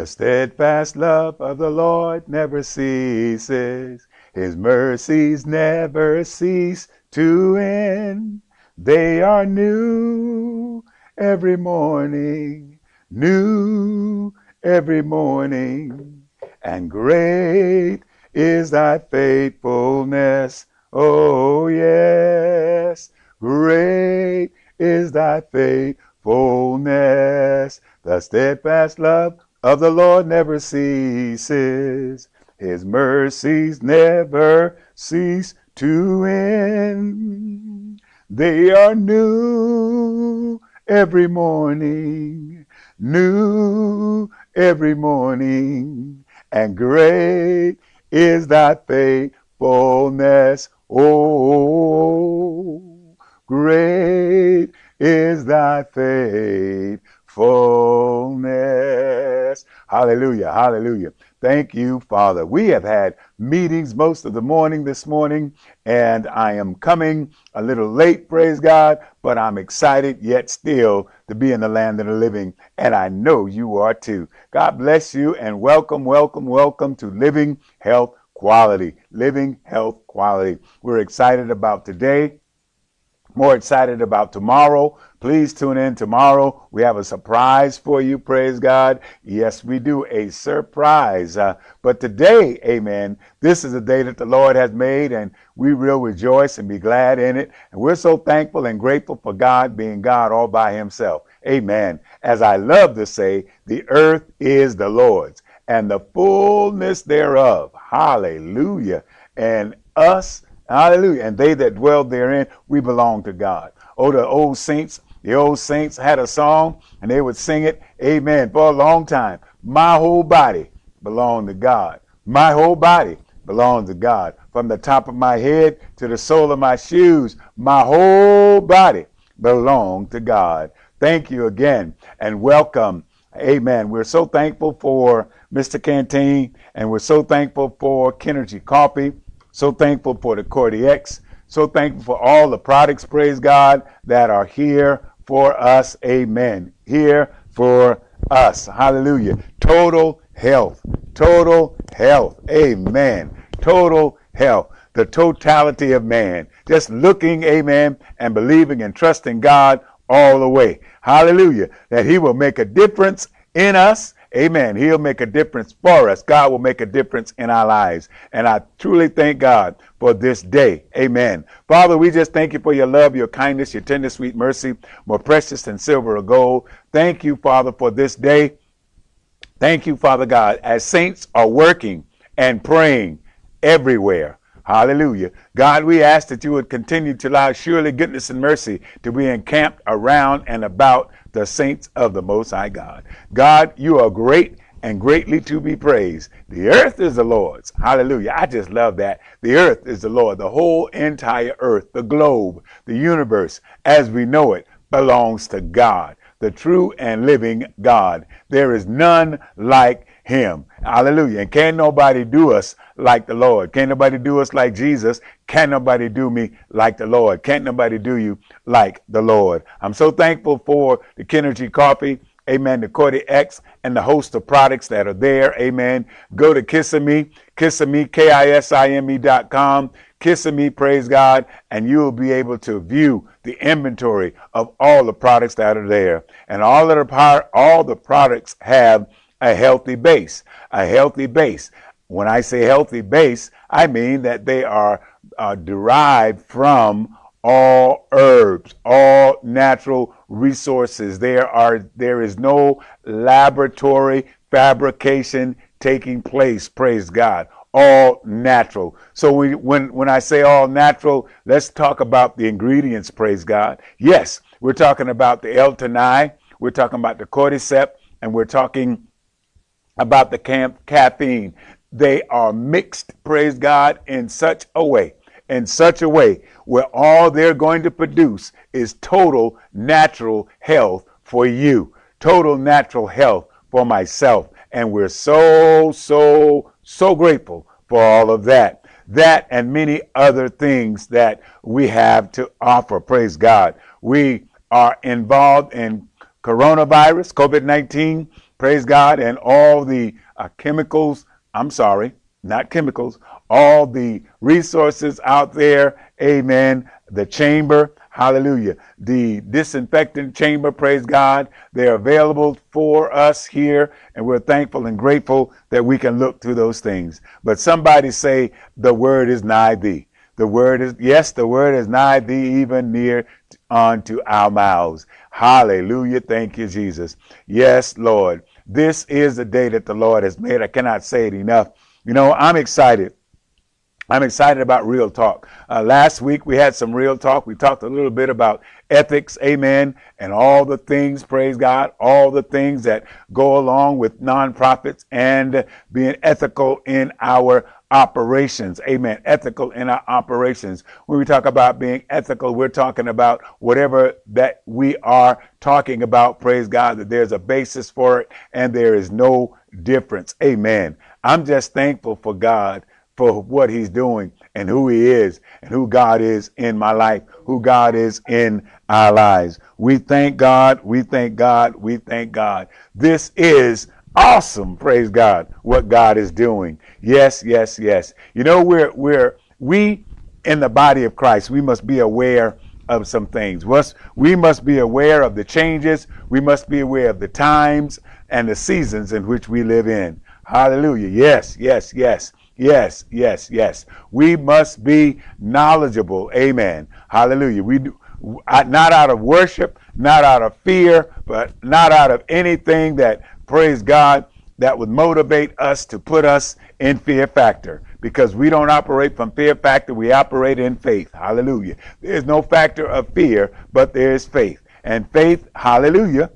The steadfast love of the Lord never ceases. His mercies never cease to end. They are new every morning, new every morning. And great is thy faithfulness. Oh, yes, great is thy faithfulness. The steadfast love of the Lord never ceases. His mercies never cease to end. They are new every morning, new every morning, and great is thy faithfulness. Oh, great is thy faithfulness. Hallelujah, hallelujah. Thank you, Father. We have had meetings most of the morning this morning, and I am coming a little late, praise God, but I'm excited yet still to be in the land of the living, and I know you are too. God bless you, and welcome, welcome, welcome to Living Health Quality. Living Health Quality. We're excited about today more excited about tomorrow. Please tune in tomorrow. We have a surprise for you. Praise God. Yes, we do a surprise. Uh, but today, amen, this is a day that the Lord has made and we will rejoice and be glad in it. And we're so thankful and grateful for God being God all by himself. Amen. As I love to say, the earth is the Lord's and the fullness thereof. Hallelujah. And us, Hallelujah. And they that dwell therein, we belong to God. Oh, the old saints, the old saints had a song and they would sing it, amen, for a long time. My whole body belonged to God. My whole body belonged to God. From the top of my head to the sole of my shoes, my whole body belonged to God. Thank you again and welcome. Amen. We're so thankful for Mr. Canteen and we're so thankful for Kenergy Coffee. So thankful for the Cordy X. So thankful for all the products, praise God, that are here for us. Amen. Here for us. Hallelujah. Total health. Total health. Amen. Total health. The totality of man. Just looking, amen, and believing and trusting God all the way. Hallelujah. That he will make a difference in us Amen. He'll make a difference for us. God will make a difference in our lives. And I truly thank God for this day. Amen. Father, we just thank you for your love, your kindness, your tender, sweet mercy, more precious than silver or gold. Thank you, Father, for this day. Thank you, Father God, as saints are working and praying everywhere. Hallelujah. God, we ask that you would continue to allow surely goodness and mercy to be encamped around and about the saints of the Most High God. God, you are great and greatly to be praised. The earth is the Lord's. Hallelujah. I just love that. The earth is the Lord. The whole entire earth, the globe, the universe, as we know it, belongs to God, the true and living God. There is none like him. Hallelujah. And can't nobody do us like the Lord. Can't nobody do us like Jesus. Can't nobody do me like the Lord. Can't nobody do you like the Lord. I'm so thankful for the Kenergy Coffee. Amen. The Cordy X and the host of products that are there. Amen. Go to Kisime, Kisime, K-I-S-I-M-E dot com. Kisime, praise God, and you'll be able to view the inventory of all the products that are there. And all of the, all the products have a healthy base. A healthy base. When I say healthy base, I mean that they are uh, derived from all herbs, all natural resources. There are there is no laboratory fabrication taking place. Praise God. All natural. So we, when when I say all natural, let's talk about the ingredients. Praise God. Yes, we're talking about the L-theanine, we're talking about the cordyceps, and we're talking about the camp caffeine. They are mixed, praise God, in such a way, in such a way where all they're going to produce is total natural health for you, total natural health for myself. And we're so, so, so grateful for all of that. That and many other things that we have to offer. Praise God. We are involved in coronavirus, COVID 19 praise God, and all the uh, chemicals, I'm sorry, not chemicals, all the resources out there, amen, the chamber, hallelujah, the disinfectant chamber, praise God, they're available for us here, and we're thankful and grateful that we can look through those things. But somebody say, the word is nigh thee. The word is, yes, the word is nigh thee, even near unto our mouths. Hallelujah. Thank you, Jesus. Yes, Lord. This is the day that the Lord has made. I cannot say it enough. You know, I'm excited. I'm excited about real talk. Uh, last week we had some real talk. We talked a little bit about ethics, amen, and all the things, praise God, all the things that go along with nonprofits and being ethical in our operations. Amen. Ethical in our operations. When we talk about being ethical, we're talking about whatever that we are talking about. Praise God that there's a basis for it and there is no difference. Amen. I'm just thankful for God for what he's doing and who he is and who God is in my life, who God is in our lives. We thank God. We thank God. We thank God. This is awesome. Praise God. What God is doing. Yes, yes, yes. You know, we're, we're, we in the body of Christ, we must be aware of some things. We must be aware of the changes. We must be aware of the times and the seasons in which we live in. Hallelujah. Yes, yes, yes. Yes, yes, yes. We must be knowledgeable. Amen. Hallelujah. We do, not out of worship, not out of fear, but not out of anything that, praise God, that would motivate us to put us in fear factor because we don't operate from fear factor, we operate in faith. Hallelujah. There's no factor of fear, but there is faith. And faith, hallelujah,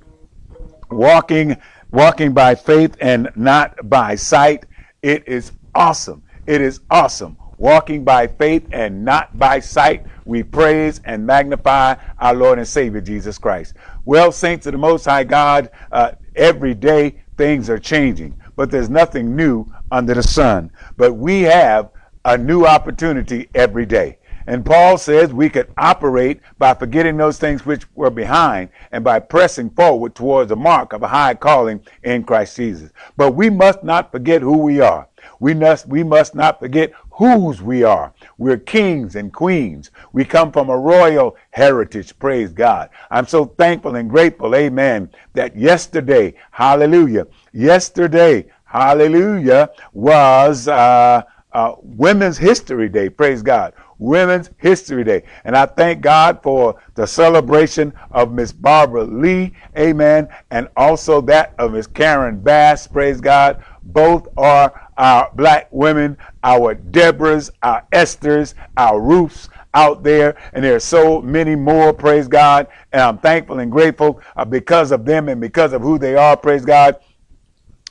walking walking by faith and not by sight, it is awesome. It is awesome. Walking by faith and not by sight, we praise and magnify our Lord and Savior Jesus Christ. Well, saints of the Most High God, uh, every day things are changing, but there's nothing new under the sun. But we have a new opportunity every day. And Paul says we could operate by forgetting those things which were behind and by pressing forward towards the mark of a high calling in Christ Jesus. But we must not forget who we are. We must, we must not forget whose we are. We're kings and queens. We come from a royal heritage. Praise God. I'm so thankful and grateful. Amen. That yesterday, hallelujah, yesterday, hallelujah, was uh, uh, Women's History Day. Praise God. Women's History Day. And I thank God for the celebration of Miss Barbara Lee. Amen. And also that of Miss Karen Bass. Praise God. Both are our black women, our Deborahs, our Esthers, our Ruths out there. And there are so many more. Praise God. And I'm thankful and grateful uh, because of them and because of who they are. Praise God.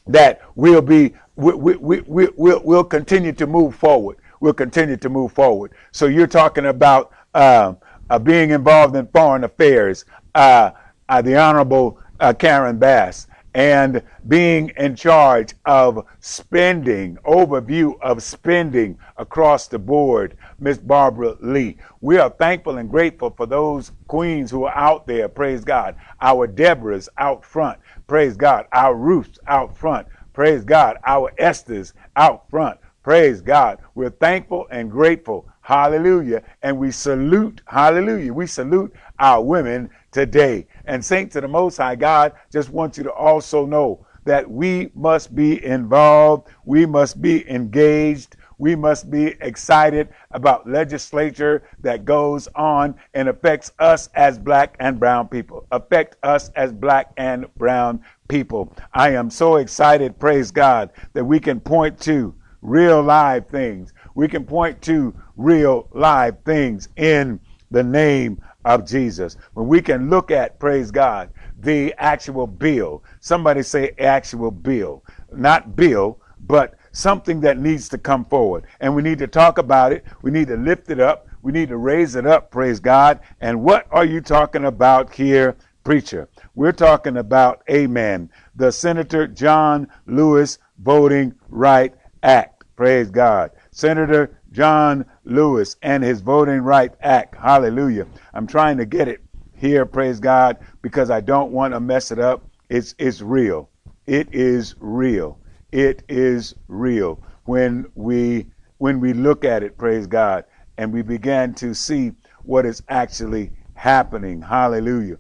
That we'll be, we, we, we, we, we'll, we'll continue to move forward will continue to move forward. So you're talking about uh, uh, being involved in foreign affairs, uh, uh the Honorable uh, Karen Bass, and being in charge of spending, overview of spending across the board, Miss Barbara Lee. We are thankful and grateful for those queens who are out there, praise God. Our Deborahs out front, praise God. Our Ruths out front, praise God. Our Esthers out front, Praise God. We're thankful and grateful. Hallelujah. And we salute, hallelujah. We salute our women today. And saints to the Most High God, just want you to also know that we must be involved. We must be engaged. We must be excited about legislature that goes on and affects us as black and brown people. Affect us as black and brown people. I am so excited, praise God, that we can point to real live things. We can point to real live things in the name of Jesus. When we can look at, praise God, the actual bill. Somebody say actual bill. Not bill, but something that needs to come forward. And we need to talk about it. We need to lift it up. We need to raise it up, praise God. And what are you talking about here, preacher? We're talking about, amen, the Senator John Lewis Voting Right Act. Praise God. Senator John Lewis and his Voting Right Act. Hallelujah. I'm trying to get it here, praise God, because I don't want to mess it up. It's, it's real. it is real. It is real when we when we look at it, praise God, and we begin to see what is actually happening. Hallelujah.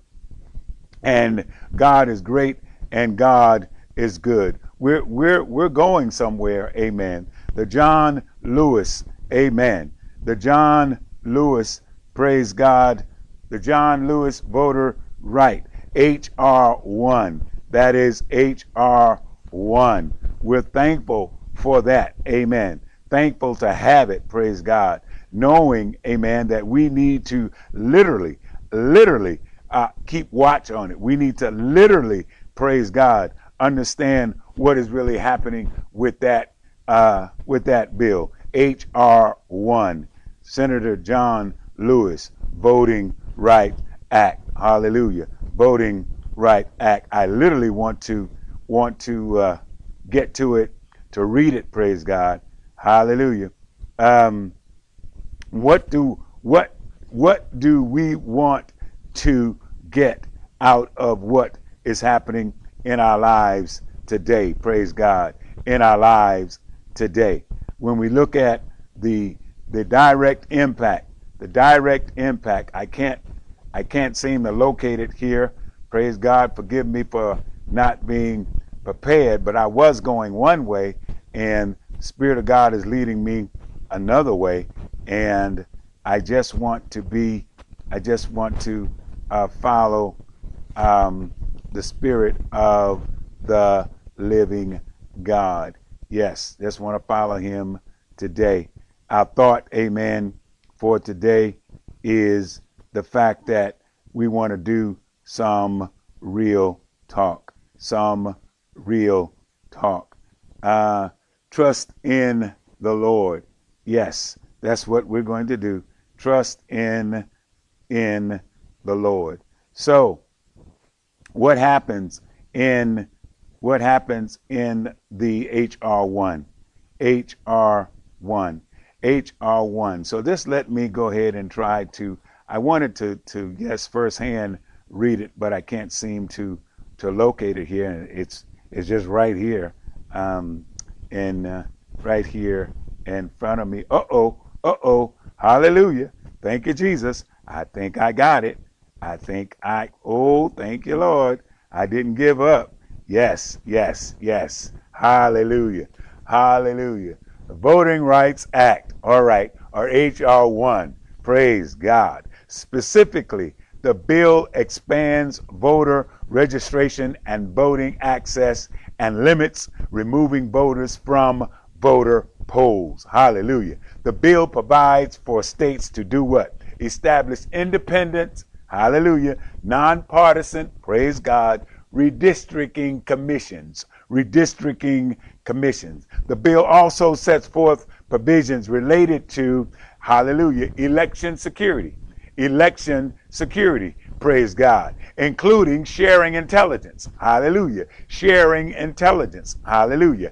And God is great and God is good. We're we're we're going somewhere, amen. The John Lewis, amen. The John Lewis, praise God. The John Lewis voter right, HR1. That is HR1. We're thankful for that, amen. Thankful to have it, praise God. Knowing, amen, that we need to literally, literally uh, keep watch on it. We need to literally, praise God, understand what is really happening with that uh, with that bill. HR one, Senator John Lewis, Voting Right Act. Hallelujah. Voting Right Act. I literally want to want to uh, get to it to read it. Praise God. Hallelujah. Um, what do what what do we want to get out of what is happening in our lives today. Praise God. In our lives today. When we look at the the direct impact, the direct impact, I can't I can't seem to locate it here. Praise God. Forgive me for not being prepared, but I was going one way and Spirit of God is leading me another way and I just want to be I just want to uh, follow um, the spirit of the living God. Yes, just want to follow him today. Our thought, amen, for today is the fact that we want to do some real talk. Some real talk. Uh, trust in the Lord. Yes, that's what we're going to do. Trust in in the Lord. So, what happens in what happens in the HR1? HR1. HR1. So this let me go ahead and try to I wanted to to yes firsthand read it, but I can't seem to to locate it here. And It's it's just right here, um, and uh, right here in front of me. Uh oh, uh oh, hallelujah! Thank you, Jesus. I think I got it. I think I, oh, thank you, Lord. I didn't give up. Yes, yes, yes. Hallelujah. Hallelujah. The Voting Rights Act, all right, or H.R. 1. Praise God. Specifically, the bill expands voter registration and voting access and limits removing voters from voter polls. Hallelujah. The bill provides for states to do what? Establish independent hallelujah, nonpartisan, praise God, redistricting commissions. Redistricting commissions. The bill also sets forth provisions related to, hallelujah, election security. Election security, praise God, including sharing intelligence. Hallelujah. Sharing intelligence. Hallelujah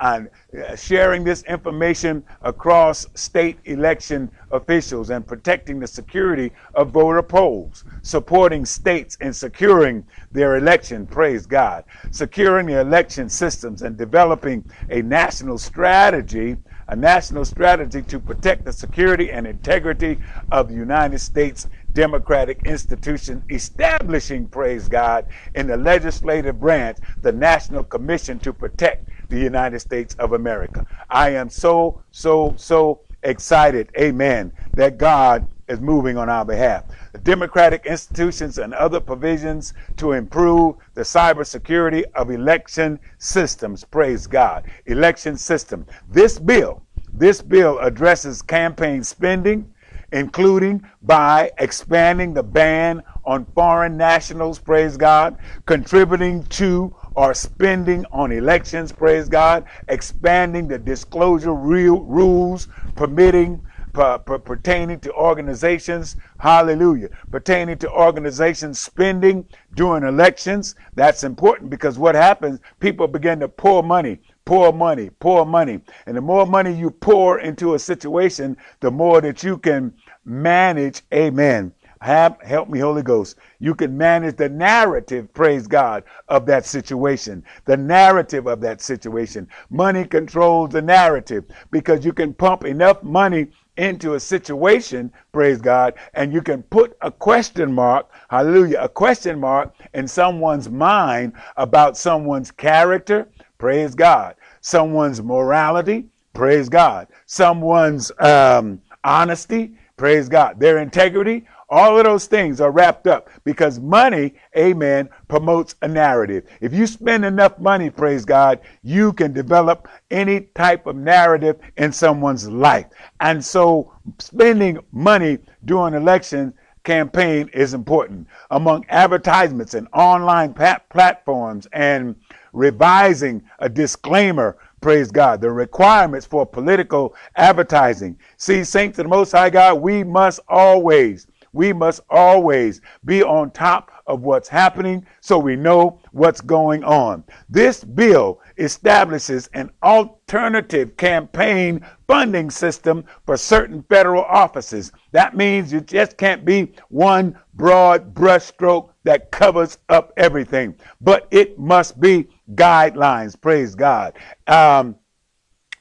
on uh, sharing this information across state election officials and protecting the security of voter polls, supporting states in securing their election, praise God, securing the election systems and developing a national strategy, a national strategy to protect the security and integrity of the United States democratic institution, establishing, praise God, in the legislative branch, the National Commission to Protect the United States of America. I am so, so, so excited, amen, that God is moving on our behalf. The democratic institutions and other provisions to improve the cybersecurity of election systems. Praise God. Election system. This bill, this bill addresses campaign spending, including by expanding the ban on foreign nationals, praise God, contributing to or spending on elections, praise God, expanding the disclosure real rules permitting pertaining to organizations, hallelujah, pertaining to organizations spending during elections. That's important because what happens, people begin to pour money, pour money, pour money. And the more money you pour into a situation, the more that you can manage, amen, have help me holy ghost. You can manage the narrative praise god of that situation. The narrative of that situation. Money controls the narrative because you can pump enough money into a situation, praise God, and you can put a question mark, hallelujah, a question mark in someone's mind about someone's character, praise God, someone's morality, praise God, someone's um, honesty, praise God, their integrity, all of those things are wrapped up because money, amen, promotes a narrative. If you spend enough money, praise God, you can develop any type of narrative in someone's life. And so spending money during election campaign is important. Among advertisements and online pat- platforms and revising a disclaimer Praise God. The requirements for political advertising. See, saints of the Most High God, we must always we must always be on top of what's happening so we know what's going on. This bill establishes an alternative campaign funding system for certain federal offices. That means you just can't be one broad brushstroke that covers up everything, but it must be guidelines. Praise God. Um,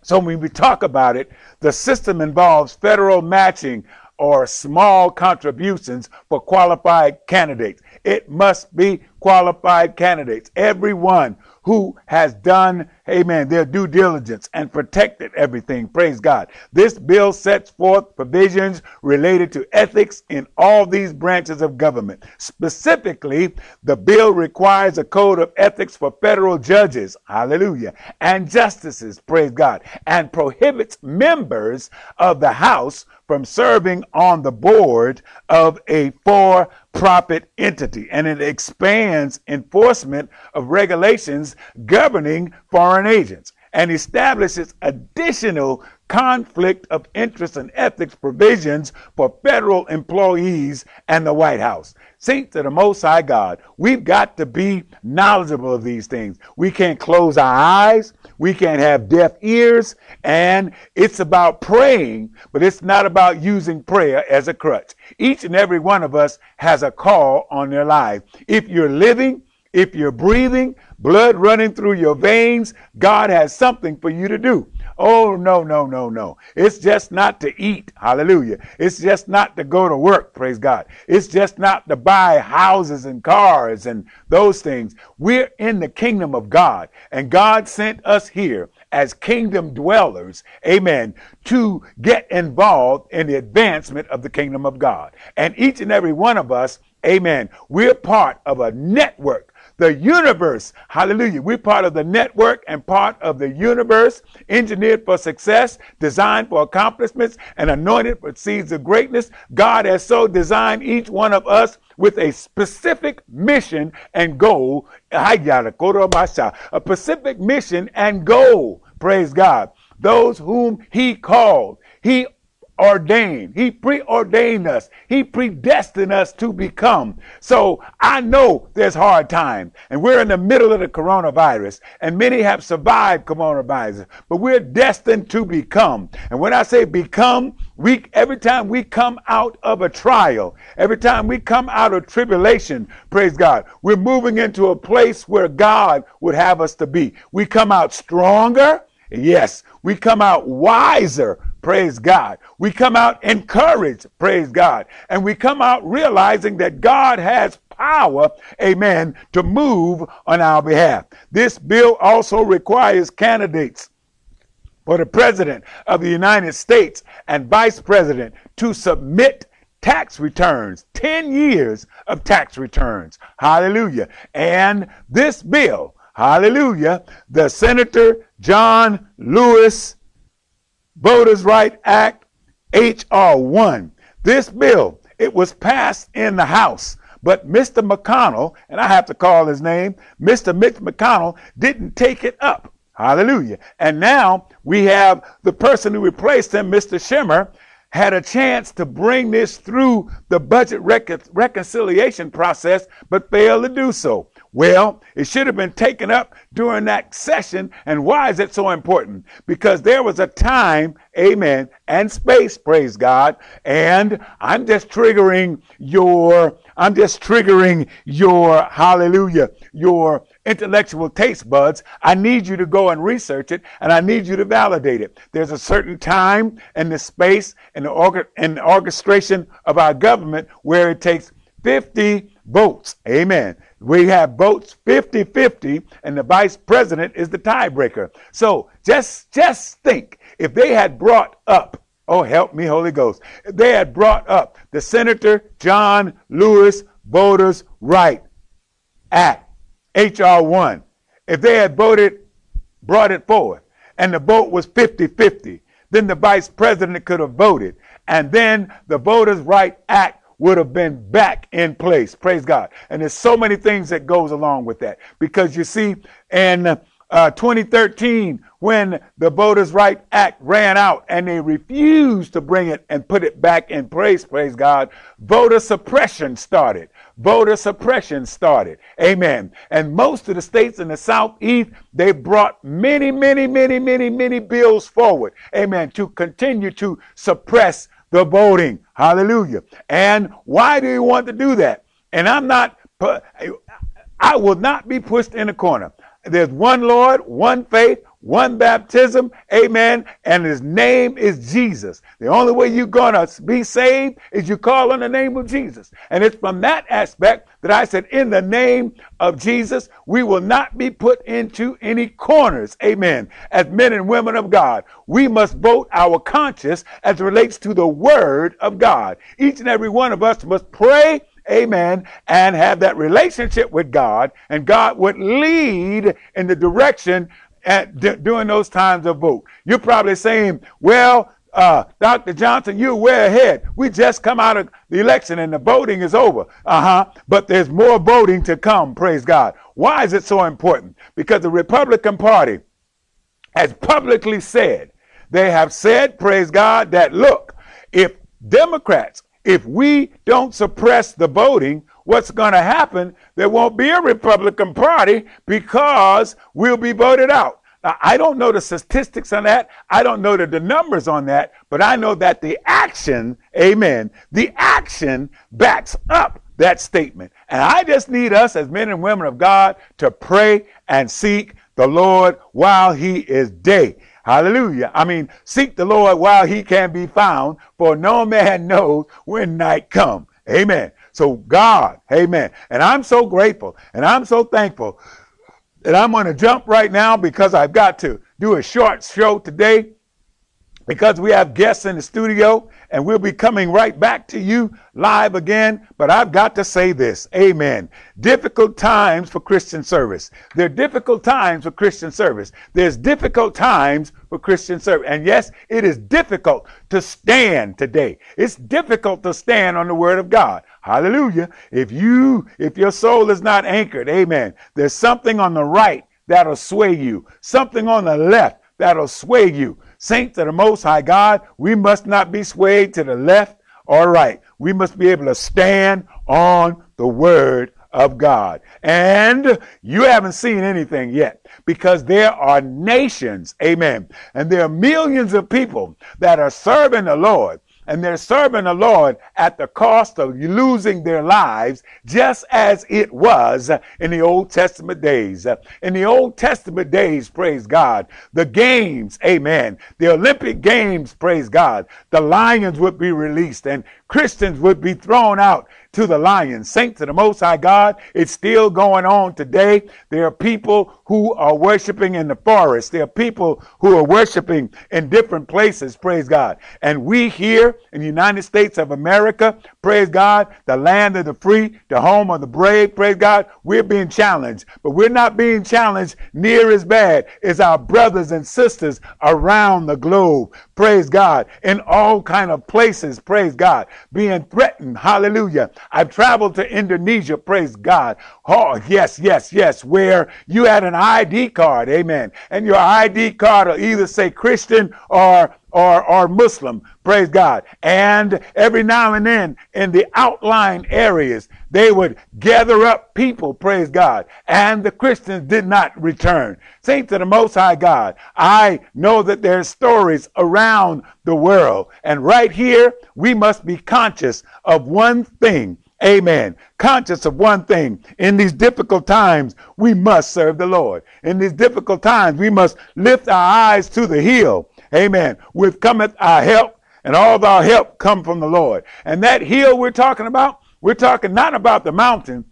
so when we talk about it, the system involves federal matching or small contributions for qualified candidates. It must be qualified candidates. Everyone who has done, amen, their due diligence and protected everything. Praise God. This bill sets forth provisions related to ethics in all these branches of government. Specifically, the bill requires a code of ethics for federal judges, hallelujah, and justices, praise God, and prohibits members of the House from serving on the board of a for profit entity. And it expands enforcement of regulations governing foreign agents and establishes additional conflict of interest and ethics provisions for federal employees and the White House. Saints of the Most High God, we've got to be knowledgeable of these things. We can't close our eyes. We can't have deaf ears. And it's about praying, but it's not about using prayer as a crutch. Each and every one of us has a call on their life. If you're living, if you're breathing, blood running through your veins, God has something for you to do. Oh, no, no, no, no. It's just not to eat. Hallelujah. It's just not to go to work. Praise God. It's just not to buy houses and cars and those things. We're in the kingdom of God, and God sent us here as kingdom dwellers, amen, to get involved in the advancement of the kingdom of God. And each and every one of us, amen, we're part of a network the universe. Hallelujah. We're part of the network and part of the universe, engineered for success, designed for accomplishments, and anointed for seeds of greatness. God has so designed each one of us with a specific mission and goal. A specific mission and goal. Praise God. Those whom he called, he ordained. He preordained us. He predestined us to become. So I know there's hard times and we're in the middle of the coronavirus and many have survived coronavirus, but we're destined to become. And when I say become, we, every time we come out of a trial, every time we come out of tribulation, praise God, we're moving into a place where God would have us to be. We come out stronger. Yes, we come out wiser Praise God. We come out encouraged. Praise God. And we come out realizing that God has power, amen, to move on our behalf. This bill also requires candidates for the President of the United States and Vice President to submit tax returns, 10 years of tax returns. Hallelujah. And this bill, hallelujah, the Senator John Lewis Voters' Right Act, H.R. 1. This bill, it was passed in the House, but Mr. McConnell, and I have to call his name, Mr. Mitch McConnell, didn't take it up. Hallelujah. And now we have the person who replaced him, Mr. Schumer, had a chance to bring this through the budget rec- reconciliation process, but failed to do so. Well, it should have been taken up during that session. And why is it so important? Because there was a time, amen, and space, praise God. And I'm just triggering your, I'm just triggering your, hallelujah, your intellectual taste buds. I need you to go and research it and I need you to validate it. There's a certain time and the space and the, and the orchestration of our government where it takes 50 votes. Amen. We have votes 50 50, and the vice president is the tiebreaker. So just, just think if they had brought up, oh, help me, Holy Ghost, if they had brought up the Senator John Lewis Voters' Right Act, H.R. 1, if they had voted, brought it forward, and the vote was 50 50, then the vice president could have voted. And then the Voters' Right Act would have been back in place. Praise God. And there's so many things that goes along with that. Because you see, in uh, 2013, when the Voters' Right Act ran out and they refused to bring it and put it back in place, praise God, voter suppression started. Voter suppression started. Amen. And most of the states in the Southeast, they brought many, many, many, many, many bills forward. Amen. To continue to suppress the voting. Hallelujah. And why do you want to do that? And I'm not, I will not be pushed in a corner. There's one Lord, one faith, one baptism, amen, and his name is Jesus. The only way you're going to be saved is you call on the name of Jesus. And it's from that aspect that I said, in the name of Jesus, we will not be put into any corners, amen. As men and women of God, we must vote our conscience as relates to the word of God. Each and every one of us must pray amen, and have that relationship with God, and God would lead in the direction at d- during those times of vote. You're probably saying, well, uh, Dr. Johnson, you're way ahead. We just come out of the election and the voting is over. Uh huh. But there's more voting to come, praise God. Why is it so important? Because the Republican Party has publicly said, they have said, praise God, that look, if Democrats, if we don't suppress the voting, what's going to happen, there won't be a Republican Party because we'll be voted out. Now, I don't know the statistics on that. I don't know the, the numbers on that, but I know that the action, amen, the action backs up that statement. And I just need us as men and women of God to pray and seek the Lord while he is day. Hallelujah. I mean, seek the Lord while he can be found, for no man knows when night come. Amen. So God, amen. And I'm so grateful and I'm so thankful that I'm going to jump right now because I've got to do a short show today because we have guests in the studio and we'll be coming right back to you live again. But I've got to say this. Amen. Difficult times for Christian service. There are difficult times for Christian service. There's difficult times for Christian service. And yes, it is difficult to stand today. It's difficult to stand on the word of God. Hallelujah. If you, if your soul is not anchored, amen, there's something on the right that'll sway you, something on the left that'll sway you. Saints of the Most High God, we must not be swayed to the left or right. We must be able to stand on the Word of God. And you haven't seen anything yet because there are nations, amen, and there are millions of people that are serving the Lord and they're serving the Lord at the cost of losing their lives, just as it was in the Old Testament days. In the Old Testament days, praise God, the games, amen, the Olympic Games, praise God, the lions would be released and Christians would be thrown out to the lions. Saints of the Most High God, it's still going on today. There are people who are worshiping in the forest. There are people who are worshiping in different places, praise God. And we here in the United States of America, praise God, the land of the free, the home of the brave, praise God, we're being challenged. But we're not being challenged near as bad as our brothers and sisters around the globe, praise God, in all kind of places, praise God, being threatened, hallelujah, I've traveled to Indonesia, praise God. Oh, yes, yes, yes, where you had an ID card, amen. And your ID card will either say Christian or or, or Muslim, praise God. And every now and then in the outlying areas, they would gather up people, praise God. And the Christians did not return. Saints of the Most High God, I know that there's stories around the world. And right here, we must be conscious of one thing. Amen. Conscious of one thing. In these difficult times, we must serve the Lord. In these difficult times, we must lift our eyes to the hill Amen. With cometh our help, and all of our help come from the Lord. And that hill we're talking about, we're talking not about the mountain,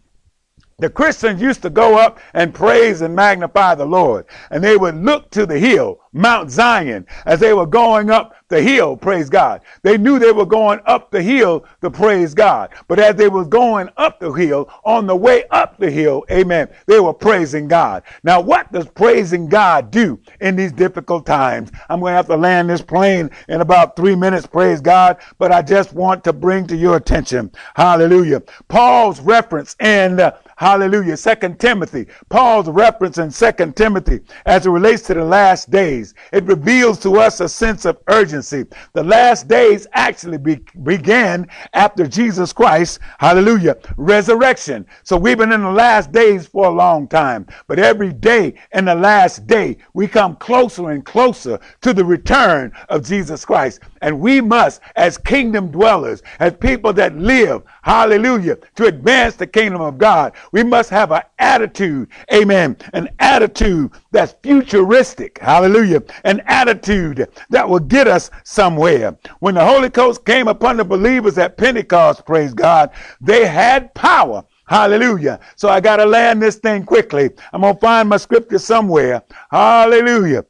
the Christians used to go up and praise and magnify the Lord. And they would look to the hill, Mount Zion, as they were going up the hill, praise God. They knew they were going up the hill to praise God. But as they were going up the hill, on the way up the hill, amen, they were praising God. Now, what does praising God do in these difficult times? I'm going to have to land this plane in about three minutes, praise God. But I just want to bring to your attention, hallelujah, Paul's reference in uh, Hallelujah. Second Timothy. Paul's reference in Second Timothy as it relates to the last days. It reveals to us a sense of urgency. The last days actually be, began after Jesus Christ, hallelujah, resurrection. So we've been in the last days for a long time. But every day in the last day, we come closer and closer to the return of Jesus Christ. And we must, as kingdom dwellers, as people that live, hallelujah, to advance the kingdom of God, we must have an attitude, amen, an attitude that's futuristic, hallelujah, an attitude that will get us somewhere. When the Holy Ghost came upon the believers at Pentecost, praise God, they had power. Hallelujah. So I got to land this thing quickly. I'm going to find my scripture somewhere. Hallelujah.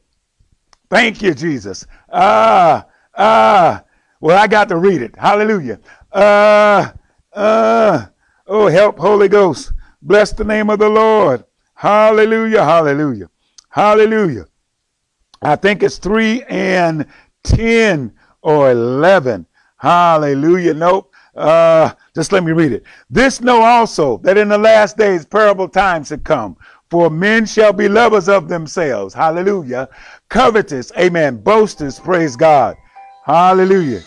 Thank you, Jesus. Ah, ah. Well, I got to read it. Hallelujah. Uh, uh, oh, help, Holy Ghost. Bless the name of the Lord. Hallelujah, hallelujah, hallelujah. I think it's 3 and 10 or 11. Hallelujah. Nope. Uh, just let me read it. This know also that in the last days parable times have come. For men shall be lovers of themselves. Hallelujah. Covetous. Amen. Boasters. Praise God. Hallelujah.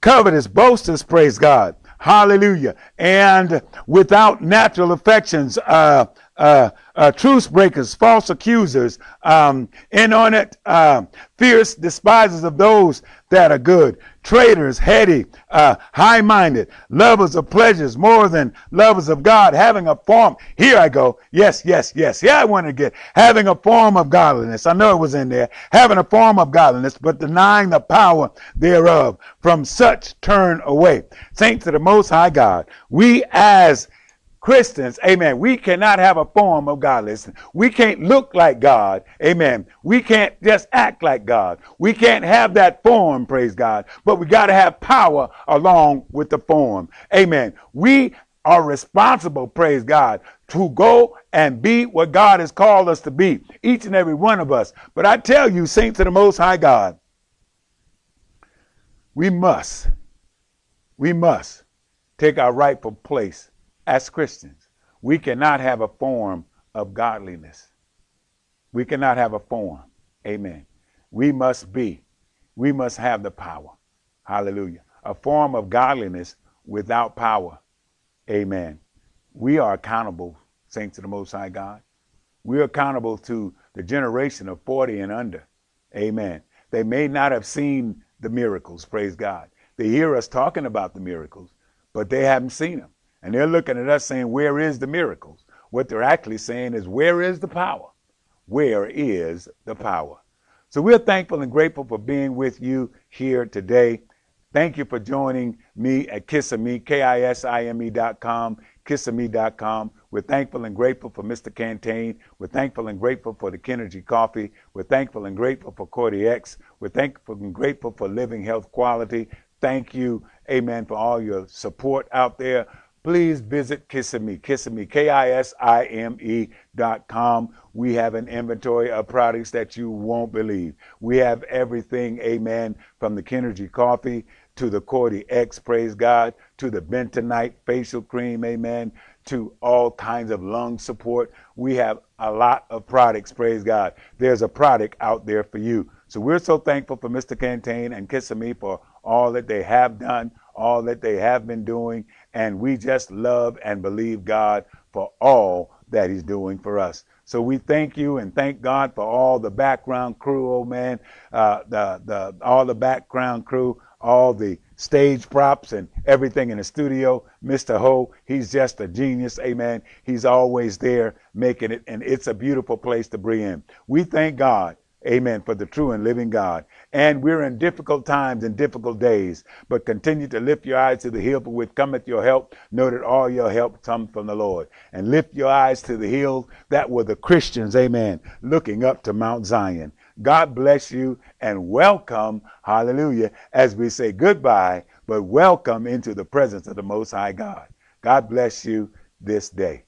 Covetous. Boasters. Praise God. Hallelujah. And without natural affections, uh, uh, uh, truce breakers, false accusers, um, inordinate, uh, fierce despisers of those that are good, traitors, heady, uh, high-minded, lovers of pleasures more than lovers of God, having a form. Here I go. Yes, yes, yes. Yeah, I want to get having a form of godliness. I know it was in there. Having a form of godliness, but denying the power thereof. From such turn away. Saints of the Most High God, we as Christians, amen, we cannot have a form of godliness. We can't look like God, amen. We can't just act like God. We can't have that form, praise God, but we got to have power along with the form, amen. We are responsible, praise God, to go and be what God has called us to be, each and every one of us. But I tell you, saints of the Most High God, we must, we must take our rightful place as Christians, we cannot have a form of godliness. We cannot have a form. Amen. We must be, we must have the power. Hallelujah. A form of godliness without power. Amen. We are accountable, saints of the Most High God. We're accountable to the generation of 40 and under. Amen. They may not have seen the miracles, praise God. They hear us talking about the miracles, but they haven't seen them. And they're looking at us saying, Where is the miracles? What they're actually saying is, Where is the power? Where is the power? So we're thankful and grateful for being with you here today. Thank you for joining me at Kisime, K-I-S-I-M-E dot com, Kisime.com. We're thankful and grateful for Mr. Cantain. We're thankful and grateful for the Kenergy Coffee. We're thankful and grateful for Cordy X. We're thankful and grateful for Living Health Quality. Thank you, amen, for all your support out there please visit Kisime, Kisime, K-I-S-I-M-E dot com. We have an inventory of products that you won't believe. We have everything, amen, from the Kenergy coffee to the Cordy X, praise God, to the Bentonite facial cream, amen, to all kinds of lung support. We have a lot of products, praise God. There's a product out there for you. So we're so thankful for Mr. Cantain and Kisime for all that they have done, all that they have been doing, and we just love and believe God for all that He's doing for us. So we thank you and thank God for all the background crew, oh man, uh, the the all the background crew, all the stage props and everything in the studio. Mr. Ho, he's just a genius, amen. He's always there making it, and it's a beautiful place to be in. We thank God Amen. For the true and living God. And we're in difficult times and difficult days, but continue to lift your eyes to the hill for which cometh your help. Know that all your help comes from the Lord. And lift your eyes to the hills that were the Christians, amen, looking up to Mount Zion. God bless you and welcome, hallelujah, as we say goodbye, but welcome into the presence of the Most High God. God bless you this day.